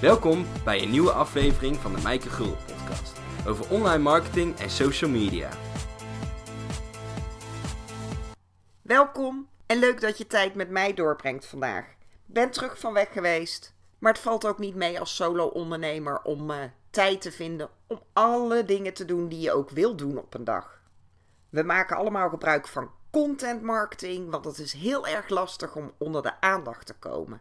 Welkom bij een nieuwe aflevering van de Mijke Gul podcast over online marketing en social media. Welkom en leuk dat je tijd met mij doorbrengt vandaag. Ben terug van weg geweest, maar het valt ook niet mee als solo-ondernemer om uh, tijd te vinden om alle dingen te doen die je ook wil doen op een dag. We maken allemaal gebruik van content marketing, want het is heel erg lastig om onder de aandacht te komen.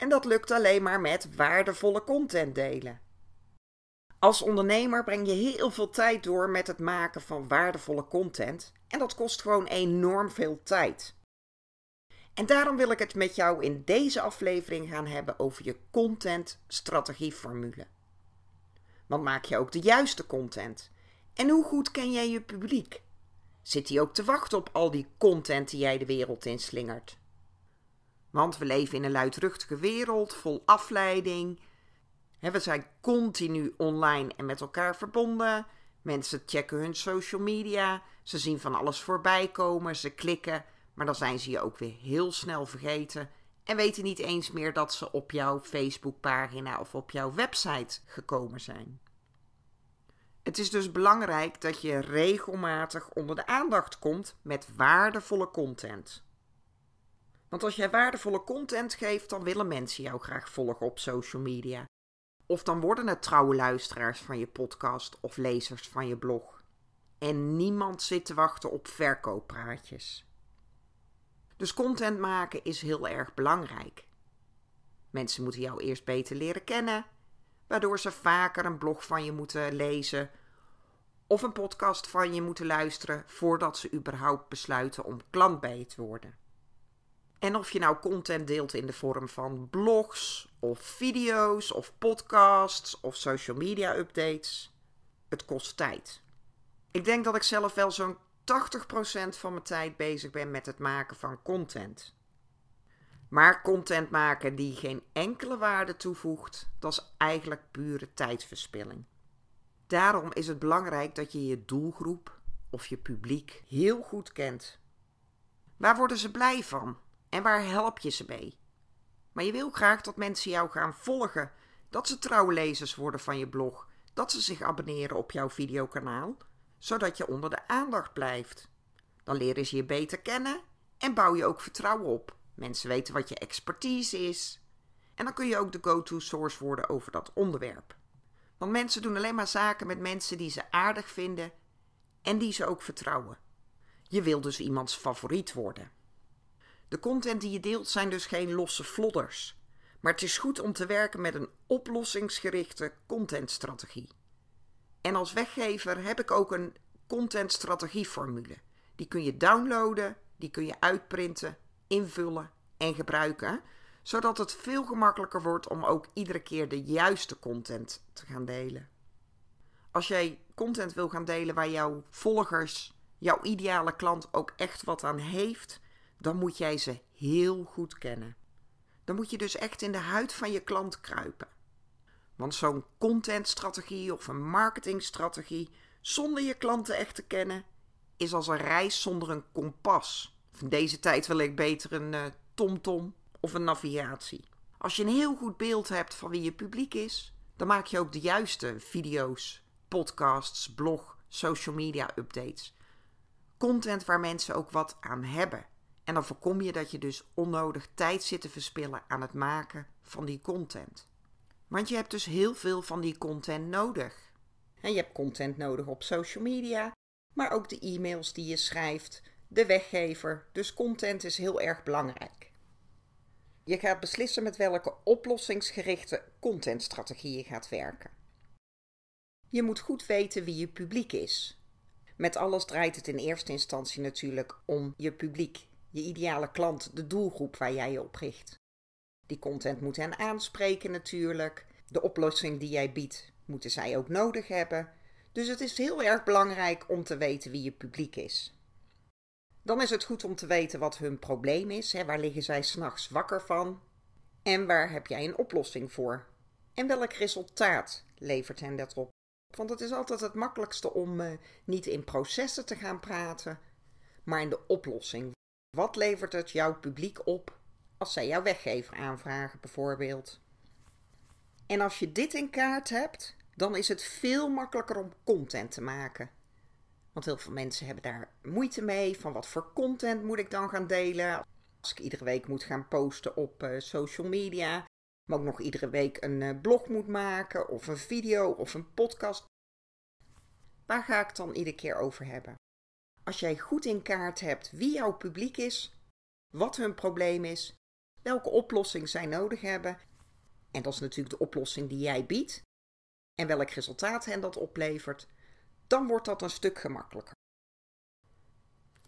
En dat lukt alleen maar met waardevolle content delen. Als ondernemer breng je heel veel tijd door met het maken van waardevolle content en dat kost gewoon enorm veel tijd. En daarom wil ik het met jou in deze aflevering gaan hebben over je content strategieformule. Want maak je ook de juiste content? En hoe goed ken jij je publiek? Zit hij ook te wachten op al die content die jij de wereld inslingert? Want we leven in een luidruchtige wereld vol afleiding. we zijn continu online en met elkaar verbonden. Mensen checken hun social media. Ze zien van alles voorbij komen. Ze klikken. Maar dan zijn ze je ook weer heel snel vergeten. En weten niet eens meer dat ze op jouw Facebookpagina of op jouw website gekomen zijn. Het is dus belangrijk dat je regelmatig onder de aandacht komt met waardevolle content. Want als jij waardevolle content geeft, dan willen mensen jou graag volgen op social media. Of dan worden het trouwe luisteraars van je podcast of lezers van je blog. En niemand zit te wachten op verkooppraatjes. Dus content maken is heel erg belangrijk. Mensen moeten jou eerst beter leren kennen, waardoor ze vaker een blog van je moeten lezen of een podcast van je moeten luisteren voordat ze überhaupt besluiten om klant bij je te worden. En of je nou content deelt in de vorm van blogs of video's of podcasts of social media updates, het kost tijd. Ik denk dat ik zelf wel zo'n 80% van mijn tijd bezig ben met het maken van content. Maar content maken die geen enkele waarde toevoegt, dat is eigenlijk pure tijdverspilling. Daarom is het belangrijk dat je je doelgroep of je publiek heel goed kent. Waar worden ze blij van? En waar help je ze mee? Maar je wil graag dat mensen jou gaan volgen, dat ze trouwe lezers worden van je blog, dat ze zich abonneren op jouw videokanaal, zodat je onder de aandacht blijft. Dan leren ze je beter kennen en bouw je ook vertrouwen op. Mensen weten wat je expertise is. En dan kun je ook de go-to source worden over dat onderwerp. Want mensen doen alleen maar zaken met mensen die ze aardig vinden en die ze ook vertrouwen. Je wil dus iemands favoriet worden. De content die je deelt zijn dus geen losse flodders. Maar het is goed om te werken met een oplossingsgerichte contentstrategie. En als weggever heb ik ook een contentstrategieformule. Die kun je downloaden, die kun je uitprinten, invullen en gebruiken, zodat het veel gemakkelijker wordt om ook iedere keer de juiste content te gaan delen. Als jij content wil gaan delen waar jouw volgers, jouw ideale klant ook echt wat aan heeft, dan moet jij ze heel goed kennen. Dan moet je dus echt in de huid van je klant kruipen. Want zo'n contentstrategie of een marketingstrategie zonder je klanten echt te kennen, is als een reis zonder een kompas. in deze tijd wil ik beter een uh, TomTom of een navigatie. Als je een heel goed beeld hebt van wie je publiek is, dan maak je ook de juiste video's, podcasts, blog, social media updates. Content waar mensen ook wat aan hebben. En dan voorkom je dat je dus onnodig tijd zit te verspillen aan het maken van die content. Want je hebt dus heel veel van die content nodig. En je hebt content nodig op social media, maar ook de e-mails die je schrijft, de weggever. Dus content is heel erg belangrijk. Je gaat beslissen met welke oplossingsgerichte contentstrategie je gaat werken. Je moet goed weten wie je publiek is. Met alles draait het in eerste instantie natuurlijk om je publiek je ideale klant, de doelgroep waar jij je op richt. Die content moet hen aanspreken natuurlijk. De oplossing die jij biedt, moeten zij ook nodig hebben. Dus het is heel erg belangrijk om te weten wie je publiek is. Dan is het goed om te weten wat hun probleem is. Hè, waar liggen zij s'nachts wakker van? En waar heb jij een oplossing voor? En welk resultaat levert hen dat op? Want het is altijd het makkelijkste om uh, niet in processen te gaan praten, maar in de oplossing. Wat levert het jouw publiek op als zij jouw weggever aanvragen, bijvoorbeeld? En als je dit in kaart hebt, dan is het veel makkelijker om content te maken. Want heel veel mensen hebben daar moeite mee. Van wat voor content moet ik dan gaan delen? Als ik iedere week moet gaan posten op uh, social media. Maar ook nog iedere week een uh, blog moet maken. Of een video of een podcast. Waar ga ik dan iedere keer over hebben? Als jij goed in kaart hebt wie jouw publiek is, wat hun probleem is, welke oplossing zij nodig hebben. En dat is natuurlijk de oplossing die jij biedt. En welk resultaat hen dat oplevert dan wordt dat een stuk gemakkelijker.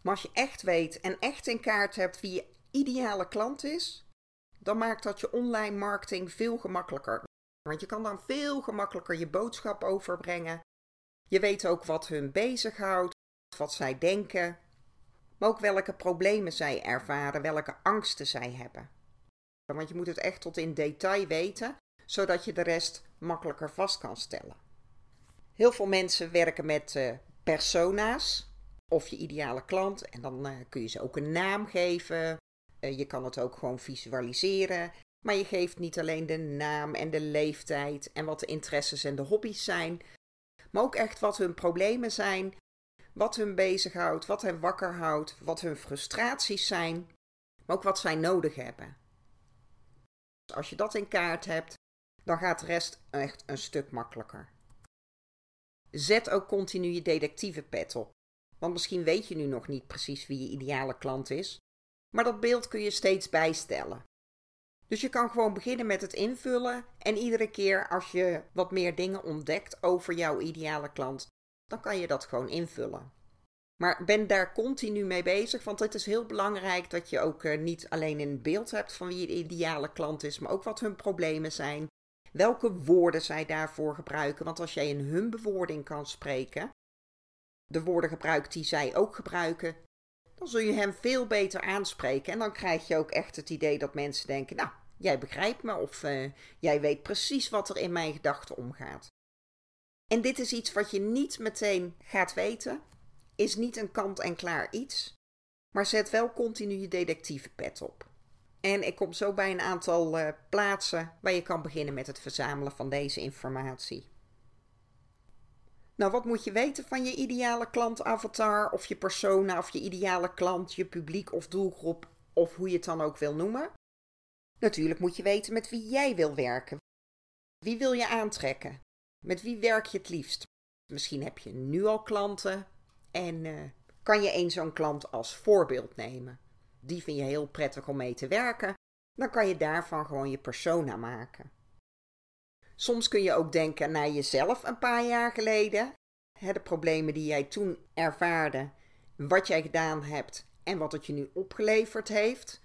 Maar als je echt weet en echt in kaart hebt wie je ideale klant is, dan maakt dat je online marketing veel gemakkelijker. Want je kan dan veel gemakkelijker je boodschap overbrengen. Je weet ook wat hun bezighoudt, wat zij denken, maar ook welke problemen zij ervaren, welke angsten zij hebben. Want je moet het echt tot in detail weten, zodat je de rest makkelijker vast kan stellen. Heel veel mensen werken met uh, persona's of je ideale klant. En dan uh, kun je ze ook een naam geven. Uh, je kan het ook gewoon visualiseren. Maar je geeft niet alleen de naam en de leeftijd en wat de interesses en de hobby's zijn. Maar ook echt wat hun problemen zijn. Wat hun bezighoudt, wat hen wakker houdt, wat hun frustraties zijn. Maar ook wat zij nodig hebben. Als je dat in kaart hebt, dan gaat de rest echt een stuk makkelijker. Zet ook continu je detectieve pet op. Want misschien weet je nu nog niet precies wie je ideale klant is, maar dat beeld kun je steeds bijstellen. Dus je kan gewoon beginnen met het invullen en iedere keer als je wat meer dingen ontdekt over jouw ideale klant, dan kan je dat gewoon invullen. Maar ben daar continu mee bezig, want het is heel belangrijk dat je ook eh, niet alleen een beeld hebt van wie je ideale klant is, maar ook wat hun problemen zijn, welke woorden zij daarvoor gebruiken. Want als jij in hun bewoording kan spreken, de woorden gebruikt die zij ook gebruiken, dan zul je hem veel beter aanspreken. En dan krijg je ook echt het idee dat mensen denken: Nou, jij begrijpt me of uh, jij weet precies wat er in mijn gedachten omgaat. En dit is iets wat je niet meteen gaat weten, is niet een kant-en-klaar iets, maar zet wel continu je detectivepet op. En ik kom zo bij een aantal uh, plaatsen waar je kan beginnen met het verzamelen van deze informatie. Nou, wat moet je weten van je ideale klantavatar of je persona of je ideale klant, je publiek of doelgroep of hoe je het dan ook wil noemen? Natuurlijk moet je weten met wie jij wil werken. Wie wil je aantrekken? Met wie werk je het liefst? Misschien heb je nu al klanten en uh, kan je een zo'n klant als voorbeeld nemen die vind je heel prettig om mee te werken, dan kan je daarvan gewoon je persona maken. Soms kun je ook denken naar jezelf een paar jaar geleden. de problemen die jij toen ervaarde, wat jij gedaan hebt en wat het je nu opgeleverd heeft.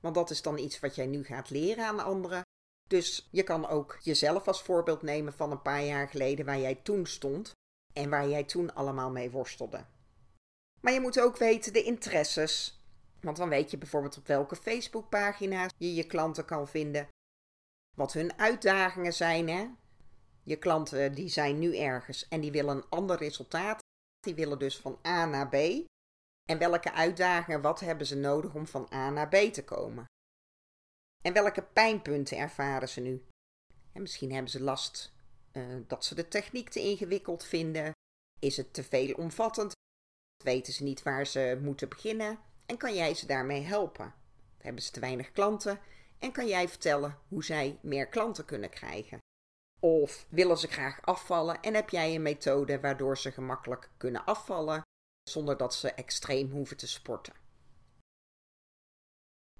Want dat is dan iets wat jij nu gaat leren aan anderen. Dus je kan ook jezelf als voorbeeld nemen van een paar jaar geleden waar jij toen stond en waar jij toen allemaal mee worstelde. Maar je moet ook weten de interesses, want dan weet je bijvoorbeeld op welke Facebookpagina's je je klanten kan vinden. Wat hun uitdagingen zijn. Hè? Je klanten die zijn nu ergens en die willen een ander resultaat. Die willen dus van A naar B. En welke uitdagingen, wat hebben ze nodig om van A naar B te komen? En welke pijnpunten ervaren ze nu? En misschien hebben ze last uh, dat ze de techniek te ingewikkeld vinden. Is het te veel omvattend? Weten ze niet waar ze moeten beginnen? en kan jij ze daarmee helpen? Hebben ze te weinig klanten en kan jij vertellen hoe zij meer klanten kunnen krijgen? Of willen ze graag afvallen en heb jij een methode waardoor ze gemakkelijk kunnen afvallen zonder dat ze extreem hoeven te sporten?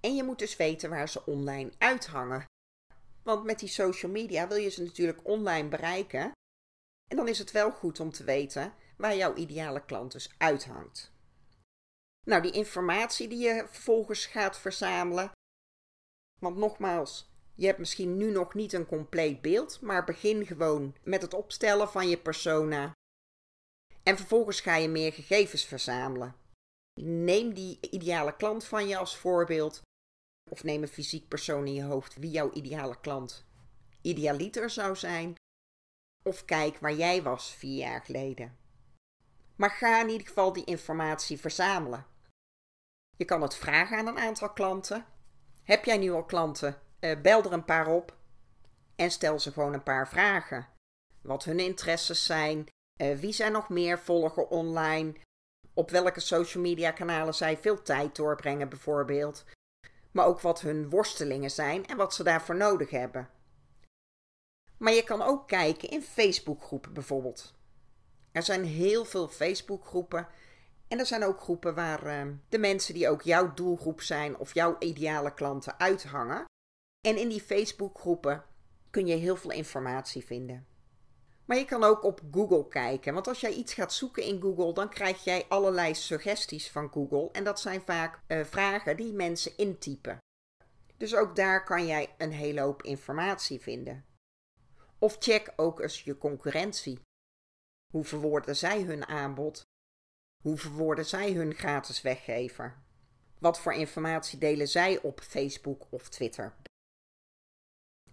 En je moet dus weten waar ze online uithangen. Want met die social media wil je ze natuurlijk online bereiken. En dan is het wel goed om te weten waar jouw ideale klant dus uithangt. Nou, die informatie die je vervolgens gaat verzamelen. Want nogmaals, je hebt misschien nu nog niet een compleet beeld, maar begin gewoon met het opstellen van je persona. En vervolgens ga je meer gegevens verzamelen. Neem die ideale klant van je als voorbeeld. Of neem een fysiek persoon in je hoofd wie jouw ideale klant idealiter zou zijn. Of kijk waar jij was vier jaar geleden. Maar ga in ieder geval die informatie verzamelen. Je kan het vragen aan een aantal klanten. Heb jij nu al klanten? Uh, bel er een paar op. En stel ze gewoon een paar vragen. Wat hun interesses zijn, uh, wie zij nog meer volgen online, op welke social media kanalen zij veel tijd doorbrengen bijvoorbeeld. Maar ook wat hun worstelingen zijn en wat ze daarvoor nodig hebben. Maar je kan ook kijken in Facebookgroepen bijvoorbeeld. Er zijn heel veel Facebookgroepen. En er zijn ook groepen waar uh, de mensen die ook jouw doelgroep zijn of jouw ideale klanten uithangen. En in die Facebookgroepen kun je heel veel informatie vinden. Maar je kan ook op Google kijken. Want als jij iets gaat zoeken in Google, dan krijg jij allerlei suggesties van Google. En dat zijn vaak uh, vragen die mensen intypen. Dus ook daar kan jij een hele hoop informatie vinden. Of check ook eens je concurrentie. Hoe verwoorden zij hun aanbod? Hoe verwoorden zij hun gratis weggever? Wat voor informatie delen zij op Facebook of Twitter?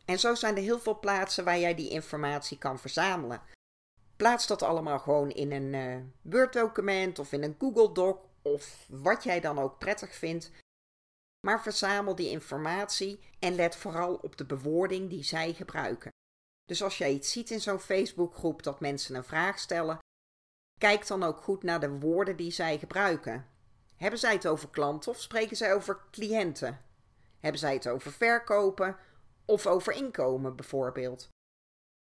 En zo zijn er heel veel plaatsen waar jij die informatie kan verzamelen. Plaats dat allemaal gewoon in een uh, Word-document of in een Google Doc of wat jij dan ook prettig vindt. Maar verzamel die informatie en let vooral op de bewoording die zij gebruiken. Dus als jij iets ziet in zo'n Facebookgroep dat mensen een vraag stellen, kijk dan ook goed naar de woorden die zij gebruiken. Hebben zij het over klanten of spreken zij over cliënten? Hebben zij het over verkopen of over inkomen bijvoorbeeld?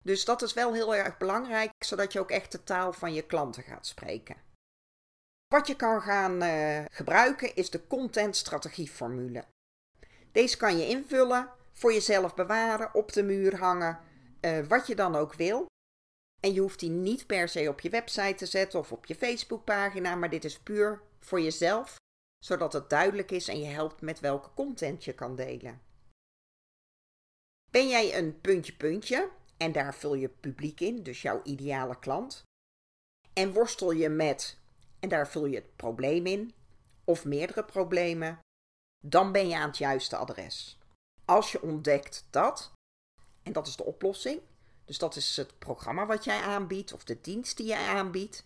Dus dat is wel heel erg belangrijk, zodat je ook echt de taal van je klanten gaat spreken. Wat je kan gaan uh, gebruiken is de contentstrategieformule. Deze kan je invullen, voor jezelf bewaren, op de muur hangen uh, wat je dan ook wil. En je hoeft die niet per se op je website te zetten of op je Facebookpagina, maar dit is puur voor jezelf, zodat het duidelijk is en je helpt met welke content je kan delen. Ben jij een puntje puntje en daar vul je publiek in, dus jouw ideale klant. En worstel je met en daar vul je het probleem in of meerdere problemen, dan ben je aan het juiste adres. Als je ontdekt dat en dat is de oplossing. Dus dat is het programma wat jij aanbiedt of de dienst die jij aanbiedt.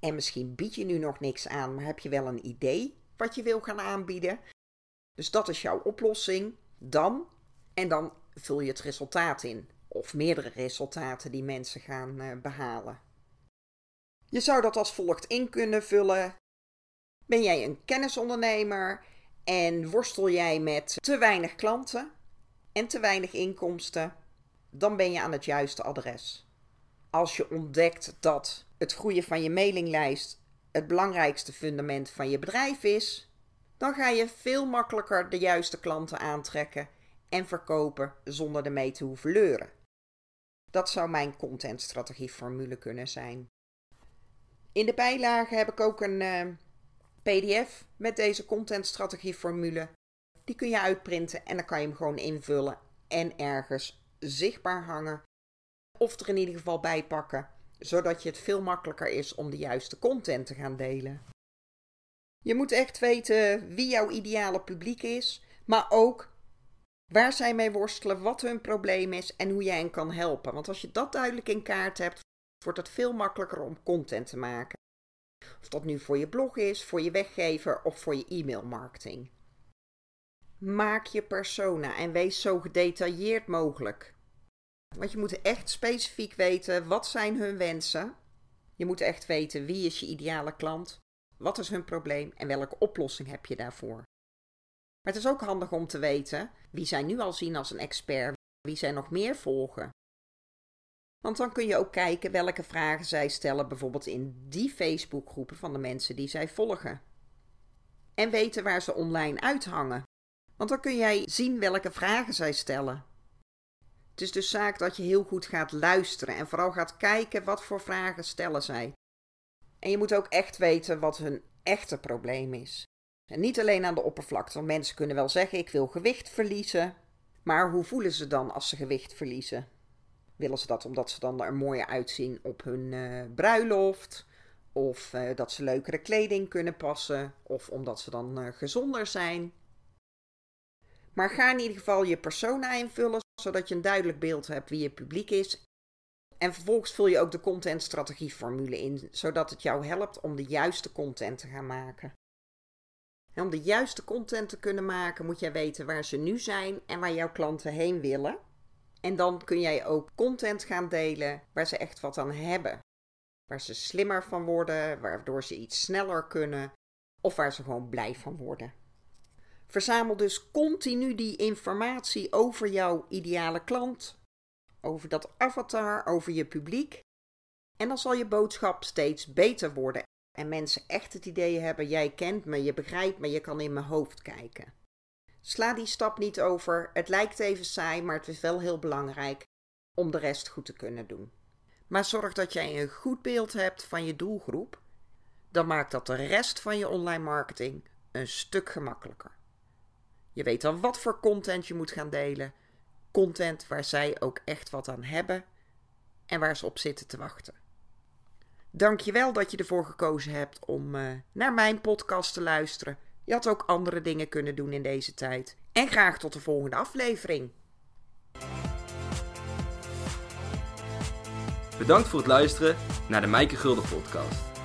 En misschien bied je nu nog niks aan, maar heb je wel een idee wat je wil gaan aanbieden. Dus dat is jouw oplossing. Dan en dan vul je het resultaat in. Of meerdere resultaten die mensen gaan uh, behalen. Je zou dat als volgt in kunnen vullen. Ben jij een kennisondernemer en worstel jij met te weinig klanten? en te weinig inkomsten, dan ben je aan het juiste adres. Als je ontdekt dat het groeien van je mailinglijst het belangrijkste fundament van je bedrijf is, dan ga je veel makkelijker de juiste klanten aantrekken en verkopen zonder ermee te hoeven leuren. Dat zou mijn contentstrategieformule kunnen zijn. In de bijlage heb ik ook een uh, PDF met deze contentstrategieformule. Die kun je uitprinten en dan kan je hem gewoon invullen en ergens zichtbaar hangen. Of er in ieder geval bij pakken, zodat je het veel makkelijker is om de juiste content te gaan delen. Je moet echt weten wie jouw ideale publiek is, maar ook waar zij mee worstelen, wat hun probleem is en hoe jij hen kan helpen. Want als je dat duidelijk in kaart hebt, wordt het veel makkelijker om content te maken. Of dat nu voor je blog is, voor je weggever of voor je e-mailmarketing. Maak je persona en wees zo gedetailleerd mogelijk. Want je moet echt specifiek weten wat zijn hun wensen. Je moet echt weten wie is je ideale klant, wat is hun probleem en welke oplossing heb je daarvoor. Maar het is ook handig om te weten wie zij nu al zien als een expert, wie zij nog meer volgen. Want dan kun je ook kijken welke vragen zij stellen, bijvoorbeeld in die Facebookgroepen van de mensen die zij volgen. En weten waar ze online uithangen. Want dan kun jij zien welke vragen zij stellen. Het is dus zaak dat je heel goed gaat luisteren en vooral gaat kijken wat voor vragen stellen zij. En je moet ook echt weten wat hun echte probleem is. En niet alleen aan de oppervlakte, want mensen kunnen wel zeggen: ik wil gewicht verliezen. Maar hoe voelen ze dan als ze gewicht verliezen? Willen ze dat omdat ze dan er mooier uitzien op hun uh, bruiloft? Of uh, dat ze leukere kleding kunnen passen? Of omdat ze dan uh, gezonder zijn? Maar ga in ieder geval je persona invullen, zodat je een duidelijk beeld hebt wie je publiek is. En vervolgens vul je ook de contentstrategieformule in, zodat het jou helpt om de juiste content te gaan maken. En om de juiste content te kunnen maken, moet jij weten waar ze nu zijn en waar jouw klanten heen willen. En dan kun jij ook content gaan delen waar ze echt wat aan hebben. Waar ze slimmer van worden, waardoor ze iets sneller kunnen of waar ze gewoon blij van worden. Verzamel dus continu die informatie over jouw ideale klant, over dat avatar, over je publiek. En dan zal je boodschap steeds beter worden en mensen echt het idee hebben: jij kent me, je begrijpt me, je kan in mijn hoofd kijken. Sla die stap niet over. Het lijkt even saai, maar het is wel heel belangrijk om de rest goed te kunnen doen. Maar zorg dat jij een goed beeld hebt van je doelgroep. Dan maakt dat de rest van je online marketing een stuk gemakkelijker. Je weet dan wat voor content je moet gaan delen. Content waar zij ook echt wat aan hebben en waar ze op zitten te wachten. Dankjewel dat je ervoor gekozen hebt om uh, naar mijn podcast te luisteren. Je had ook andere dingen kunnen doen in deze tijd. En graag tot de volgende aflevering. Bedankt voor het luisteren naar de Mijke Gulden podcast.